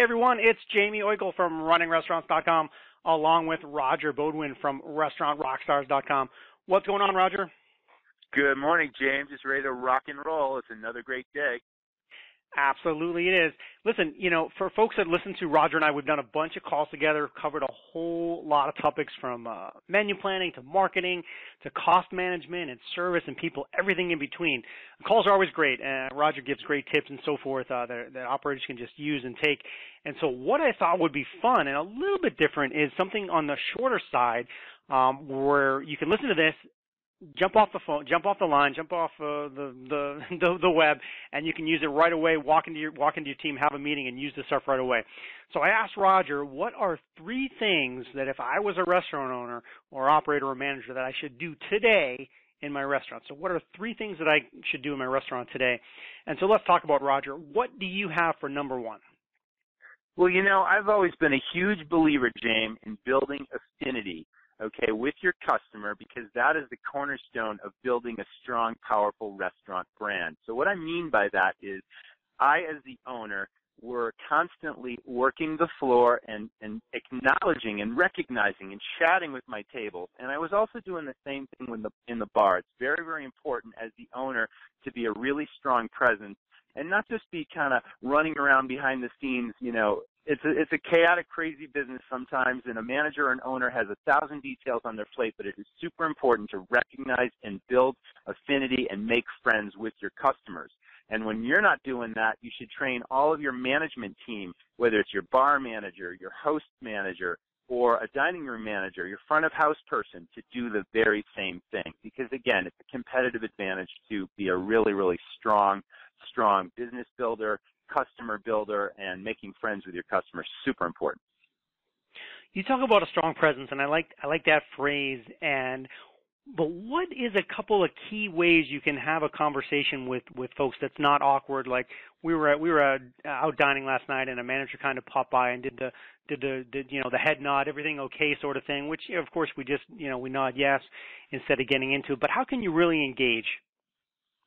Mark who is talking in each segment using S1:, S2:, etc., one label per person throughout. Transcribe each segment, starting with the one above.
S1: Hey everyone, it's Jaime Oikle from RunningRestaurants.com along with Roger Beaudoin from RestaurantRockstars.com. What's going on, Roger?
S2: Good morning, James. Just ready to rock and roll. It's another great day.
S1: Absolutely it is. Listen, you know, for folks that listen to Roger and I, we've done a bunch of calls together, covered a whole lot of topics from uh, menu planning to marketing to cost management and service and people, everything in between. The calls are always great, and Roger gives great tips and so forth uh, that, that operators can just use and take. And so what I thought would be fun and a little bit different is something on the shorter side um, where you can listen to this jump off the phone, jump off the line, jump off uh, the, the, the the web, and you can use it right away. Walk into your walk into your team, have a meeting, and use the stuff right away. So I asked Roger, what are three things that if I was a restaurant owner or operator or manager that I should do today in my restaurant? So what are three things that I should do in my restaurant today? And so let's talk about Roger. What do you have for number one?
S2: Well, you know, I've always been a huge believer, James, in building affinity okay, with your customer because that is the cornerstone of building a strong, powerful restaurant brand. So what I mean by that is I, as the owner, were constantly working the floor and, and acknowledging and recognizing and chatting with my tables. And I was also doing the same thing in the, in the bar. It's very, very important as the owner to be a really strong presence and not just be kind of running around behind the scenes, you know, it's a, it's a chaotic, crazy business sometimes, and a manager or an owner has a thousand details on their plate, but it is super important to recognize and build affinity and make friends with your customers. And when you're not doing that, you should train all of your management team, whether it's your bar manager, your host manager, or a dining room manager, your front of house person to do the very same thing. Because again, it's a competitive advantage to be a really, really strong, strong business builder, customer builder, and making friends with your customers. Super important.
S1: You talk about a strong presence, and I like I like that phrase. And but what is a couple of key ways you can have a conversation with with folks that's not awkward? Like we were at, we were uh, out dining last night, and a manager kind of popped by and did the did the did you know the head nod, everything okay sort of thing. Which of course we just you know we nod yes instead of getting into it. But how can you really engage?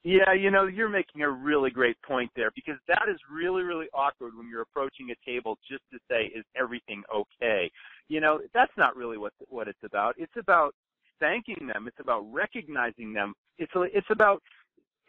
S2: Yeah, you know, you're making a really great point there because that is really, really awkward when you're approaching a table just to say, is everything okay? You know, that's not really what, what it's about. It's about thanking them. It's about recognizing them. It's, it's about,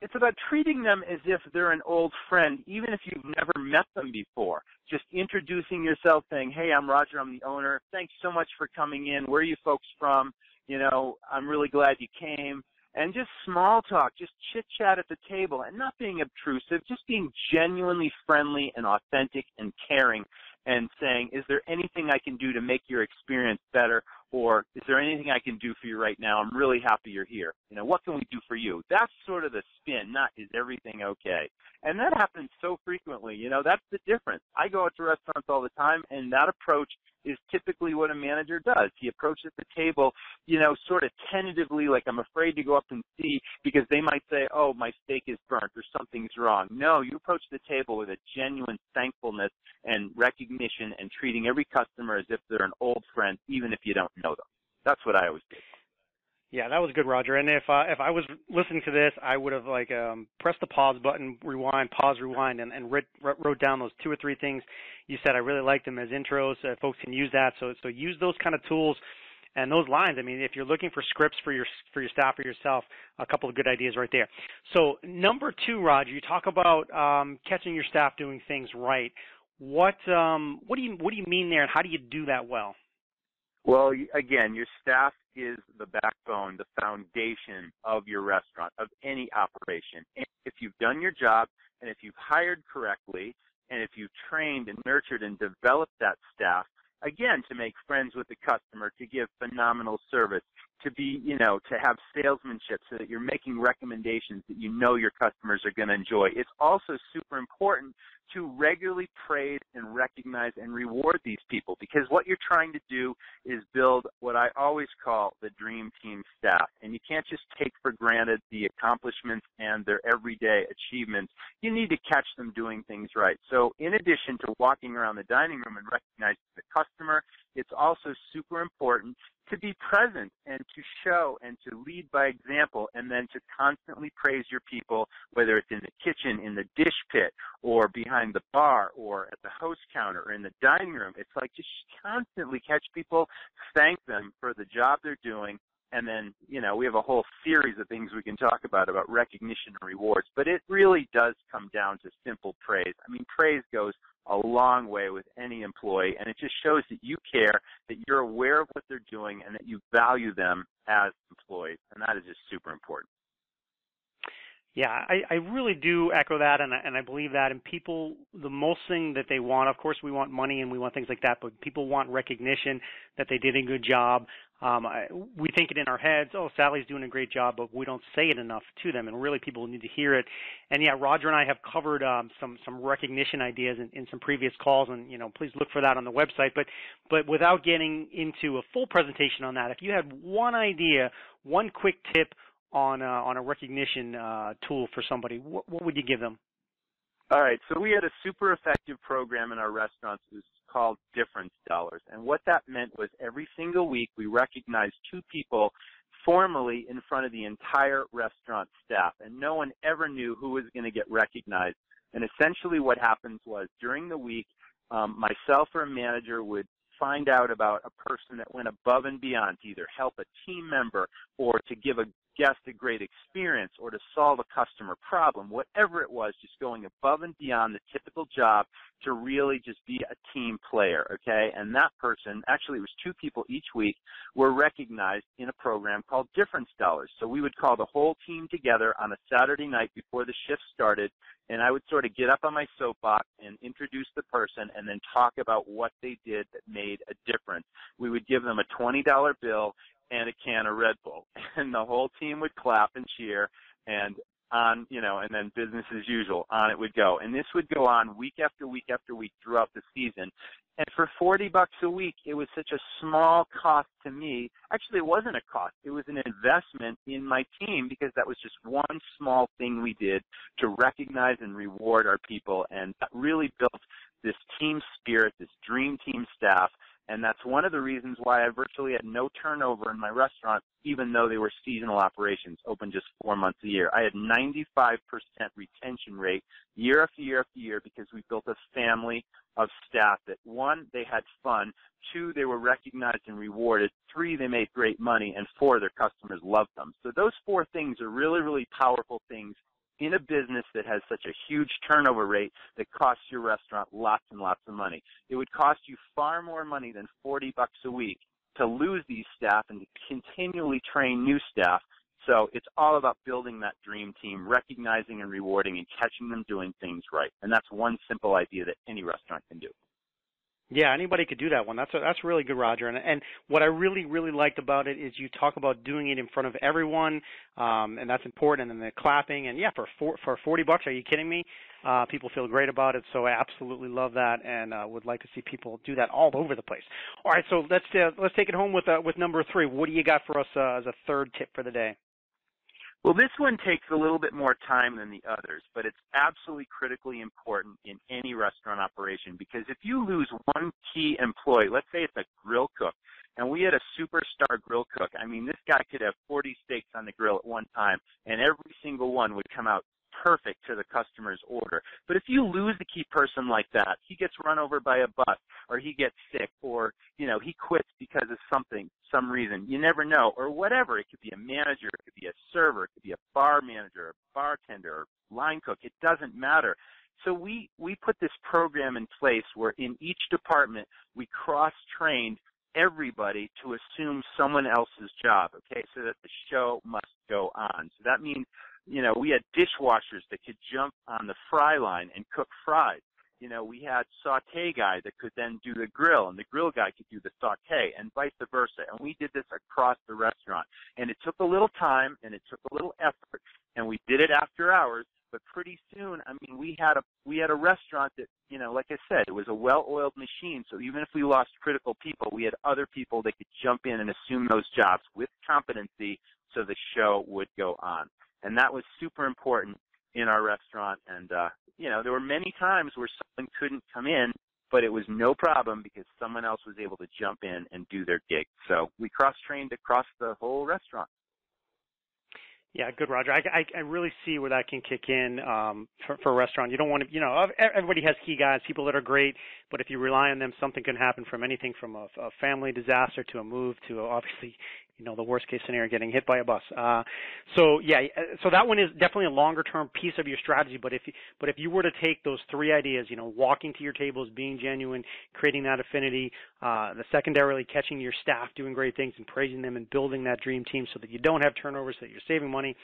S2: it's about treating them as if they're an old friend, even if you've never met them before. Just introducing yourself saying, hey, I'm Roger, I'm the owner. Thanks so much for coming in. Where are you folks from? You know, I'm really glad you came and just small talk, just chit chat at the table and not being obtrusive, just being genuinely friendly and authentic and caring and saying, is there anything I can do to make your experience better? Or is there anything I can do for you right now? I'm really happy you're here. You know, what can we do for you? That's sort of the spin, not is everything okay? And that happens so frequently. You know, that's the difference. I go out to restaurants all the time and that approach is typically what a manager does. He approaches the table, you know, sort of tentatively, like I'm afraid to go up and see because they might say, oh, my steak is burnt or something's wrong. No, you approach the table with a genuine thankfulness recognition and treating every customer as if they're an old friend, even if you don't know them. That's what I always do.
S1: Yeah, that was good, Roger. And if uh, if I was listening to this, I would have like um, pressed the pause button, rewind, pause, rewind, and, and writ, wrote down those two or three things you said. I really like them as intros. Uh, folks can use that. So so use those kind of tools and those lines. I mean, if you're looking for scripts for your for your staff or yourself, a couple of good ideas right there. So number two, Roger, you talk about um, catching your staff doing things right. What um, what do you what do you mean there, and how do you do that well?
S2: Well, again, your staff is the backbone, the foundation of your restaurant, of any operation. If you've done your job and if you've hired correctly and if you've trained and nurtured and developed that staff, again, to make friends with the customer, to give phenomenal service, to be, you know, to have salesmanship so that you're making recommendations that you know your customers are going to enjoy. It's also super important to regularly praise and recognize and reward these people because what you're trying to do is build what I always call the dream team staff. And you can't just take for granted the accomplishments and their everyday achievements. You need to catch them doing things right. So in addition to walking around the dining room and recognizing customer, it's also super important to be present and to show and to lead by example and then to constantly praise your people, whether it's in the kitchen, in the dish pit, or behind the bar, or at the host counter, or in the dining room. It's like just constantly catch people, thank them for the job they're doing, and then, you know, we have a whole series of things we can talk about, about recognition and rewards, but it really does come down to simple praise. I mean, praise goes a long way with any employee, and it just shows that you care, that you're aware of what they're doing, and that you value them as employees, and that is just super important.
S1: Yeah, I, I really do echo that, and I, and I believe that. And people, the most thing that they want, of course, we want money and we want things like that, but people want recognition that they did a good job. Um, I, we think it in our heads, oh, Sally's doing a great job, but we don't say it enough to them, and really people need to hear it. And yeah, Roger and I have covered um, some some recognition ideas in, in some previous calls, and you know, please look for that on the website. But but without getting into a full presentation on that, if you had one idea, one quick tip on a, on a recognition uh, tool for somebody, what would you give them?
S2: All right, so we had a super effective program in our restaurants. It was called Difference Dollars. And what that meant was every single week we recognized two people formally in front of the entire restaurant staff. And no one ever knew who was going to get recognized. And essentially what happens was during the week, um, myself or a manager would find out about a person that went above and beyond to either help a team member or to give a guest a great experience or to solve a customer problem, whatever it was, just going above and beyond the typical job to really just be a team player, okay? And that person, actually it was two people each week, were recognized in a program called Difference Dollars. So we would call the whole team together on a Saturday night before the shift started, and I would sort of get up on my soapbox and introduce the person and then talk about what they did that made a difference. We would give them a $20 bill and a can of Red Bull. And the whole team would clap and cheer and on, you know, and then business as usual, on it would go. And this would go on week after week after week throughout the season. And for 40 bucks a week, it was such a small cost to me. Actually, it wasn't a cost. It was an investment in my team because that was just one small thing we did to recognize and reward our people. And that really built this team spirit, this dream team staff and that's one of the reasons why I virtually had no turnover in my restaurant, even though they were seasonal operations, open just four months a year. I had 95% retention rate year after year after year because we built a family of staff that one, they had fun, two, they were recognized and rewarded, three, they made great money, and four, their customers loved them. So those four things are really, really powerful things in a business that has such a huge turnover rate that costs your restaurant lots and lots of money. It would cost you far more money than 40 bucks a week to lose these staff and to continually train new staff. So it's all about building that dream team, recognizing and rewarding and catching them doing things right. And that's one simple idea that any restaurant can do.
S1: Yeah, anybody could do that one. That's a, that's really good, Roger. And and what I really really liked about it is you talk about doing it in front of everyone, um, and that's important. And then the clapping, and yeah, for four, for forty bucks, are you kidding me? Uh, people feel great about it, so I absolutely love that, and uh, would like to see people do that all over the place. All right, so let's uh, let's take it home with uh, with number three. What do you got for us uh, as a third tip for the day?
S2: Well, this one takes a little bit more time than the others, but it's absolutely critically important in any restaurant operation because if you lose one key employee, let's say it's a grill cook, and we had a superstar grill cook. I mean, this guy could have 40 steaks on the grill at one time, and every single one would come out perfect to the customer's order. But if you lose a key person like that, he gets run over by a bus or he gets sick or, you know, he quits because of something, some reason. You never know. Or whatever. It could be a manager, it could be a server, it could be a bar manager, a bartender, a line cook. It doesn't matter. So we, we put this program in place where in each department we cross-trained everybody to assume someone else's job, okay, so that the show must go on. So that means you know, we had dishwashers that could jump on the fry line and cook fries. You know, we had saute guy that could then do the grill and the grill guy could do the saute and vice versa. And we did this across the restaurant. And it took a little time and it took a little effort and we did it after hours, but pretty soon, I mean, we had a, we had a restaurant that, you know, like I said, it was a well-oiled machine. So even if we lost critical people, we had other people that could jump in and assume those jobs with competency so the show would go on and that was super important in our restaurant. And uh, you know, there were many times where someone couldn't come in, but it was no problem because someone else was able to jump in and do their gig. So we cross trained across the whole restaurant.
S1: Yeah, good, Roger. I, I, I really see where that can kick in um, for, for a restaurant. You don't want to, you know, everybody has key guys, people that are great, but if you rely on them, something can happen from anything from a, a family disaster to a move to a, obviously, you know, the worst case scenario, getting hit by a bus. Uh, so yeah, uh, so that one is definitely a longer term piece of your strategy. But if but if you were to take those three ideas, you know, walking to your tables, being genuine, creating that affinity, uh, the secondarily catching your staff doing great things and praising them and building that dream team so that you don't have turnovers, so that you're saving money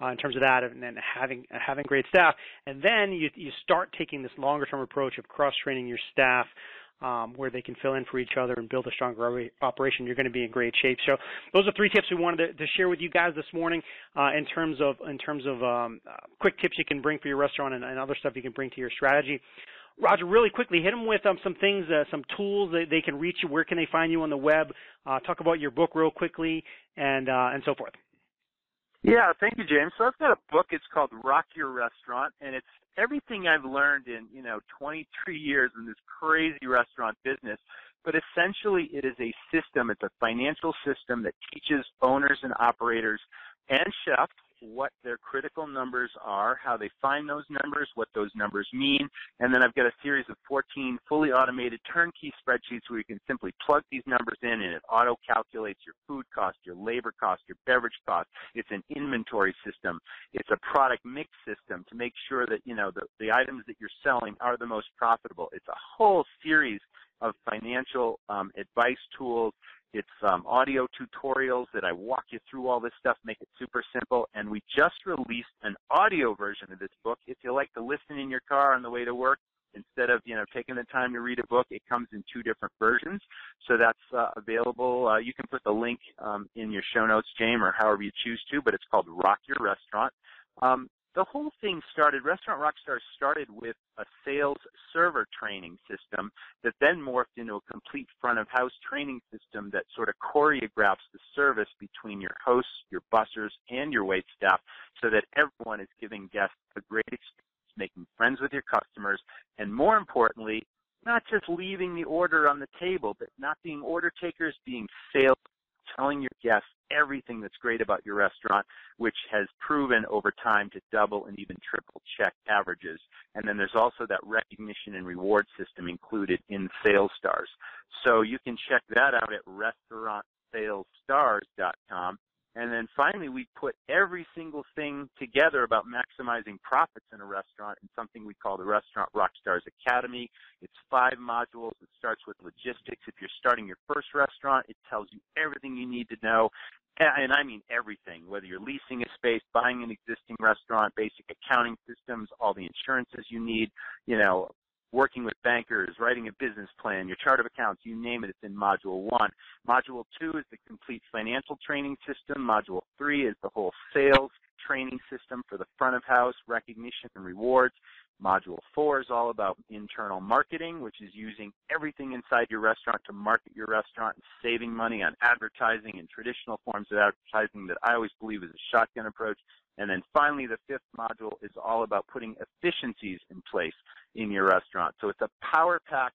S1: uh, in terms of that, and then having having great staff, and then you you start taking this longer term approach of cross training your staff um, where they can fill in for each other and build a stronger operation, you're going to be in great shape. So those are three tips we wanted to, to share with you guys this morning uh, in terms of in terms of um, uh, quick tips you can bring for your restaurant and, and, other stuff you can bring to your strategy. Roger, really quickly, hit them with um, some things, uh, some tools that they can reach you. Where can they find you on the web? Uh, talk about your book real quickly, and uh, and so forth.
S2: Yeah, thank you, James. So I've got a book. It's called Rock Your Restaurant, and it's everything I've learned in, you know, 23 years in this crazy restaurant business. But essentially, it is a system. It's a financial system that teaches owners and operators and chefs what their critical numbers are, how they find those numbers, what those numbers mean, and then I've got a series of 14 fully automated turnkey spreadsheets where you can simply plug these numbers in and it auto calculates your food cost, your labor cost, your beverage cost. It's an inventory system. It's a product mix system to make sure that, you know, the, the items that you're selling are the most profitable. It's a whole series of financial um, advice tools it's um, audio tutorials that I walk you through all this stuff, make it super simple. And we just released an audio version of this book. If you like to listen in your car on the way to work, instead of you know taking the time to read a book, it comes in two different versions. So that's uh, available. Uh, you can put the link um, in your show notes, James, or however you choose to. But it's called Rock Your Restaurant. Um, the whole thing started, Restaurant Rockstar started with a sales server training system that then morphed into a complete front of house training system that sort of choreographs the service between your hosts, your bussers, and your wait staff so that everyone is giving guests a great experience, making friends with your customers, and more importantly, not just leaving the order on the table, but not being order takers, being sales telling your guests everything that's great about your restaurant, which has proven over time to double and even triple check averages. And then there's also that recognition and reward system included in Sales Stars. So you can check that out at restaurantsalesstars.com. And then finally, we put every single thing together about maximizing profits in a restaurant in something we call the Restaurant Rockstars Academy. It's five modules. It starts with logistics. If you're starting your first restaurant, it tells you everything you need to know. And I mean everything, whether you're leasing a space, buying an existing restaurant, basic accounting systems, all the insurances you need, you know, working with bankers, writing a business plan, your chart of accounts, you name it, it's in Module 1. Module 2 is the complete financial training system. Module 3 is the whole sales training system for the front of house, recognition and rewards. Module 4 is all about internal marketing, which is using everything inside your restaurant to market your restaurant and saving money on advertising and traditional forms of advertising that I always believe is a shotgun approach. And then finally, the fifth module is all about putting efficiencies in place in your restaurant. So it's a power pack,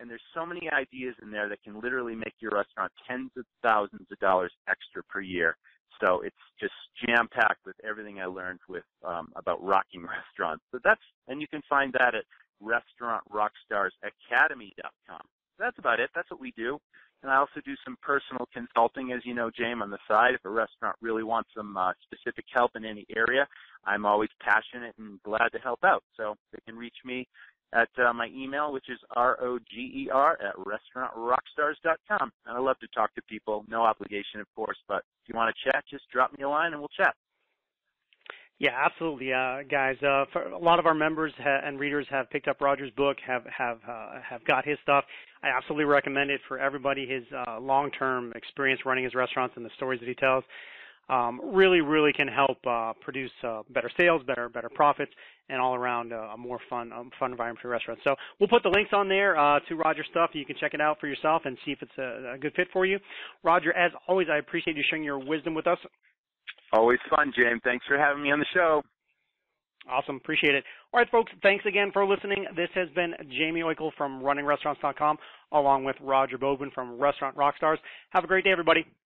S2: and there's so many ideas in there that can literally make your restaurant tens of thousands of dollars extra per year. So it's just jam packed with everything I learned with um, about rocking restaurants. So that's and you can find that at restaurantrockstarsacademy.com. That's about it. That's what we do. And I also do some personal consulting, as you know, James, on the side. If a restaurant really wants some uh, specific help in any area, I'm always passionate and glad to help out. So they can reach me at uh, my email, which is R-O-G-E-R at restaurantrockstars.com. And I love to talk to people. No obligation, of course, but if you want to chat, just drop me a line and we'll chat.
S1: Yeah, absolutely, uh, guys. Uh, a lot of our members ha- and readers have picked up Roger's book, have have uh, have got his stuff. I absolutely recommend it for everybody. His uh, long-term experience running his restaurants and the stories that he tells um, really, really can help uh, produce uh, better sales, better better profits, and all around a more fun um, fun environment for your restaurant. So we'll put the links on there uh, to Roger's stuff. You can check it out for yourself and see if it's a, a good fit for you. Roger, as always, I appreciate you sharing your wisdom with us.
S2: Always fun, James. Thanks for having me on the show.
S1: Awesome. Appreciate it. All right, folks, thanks again for listening. This has been Jaime Oikle from runningrestaurants.com along with Roger Beaudoin from Restaurant Rockstars. Have a great day, everybody.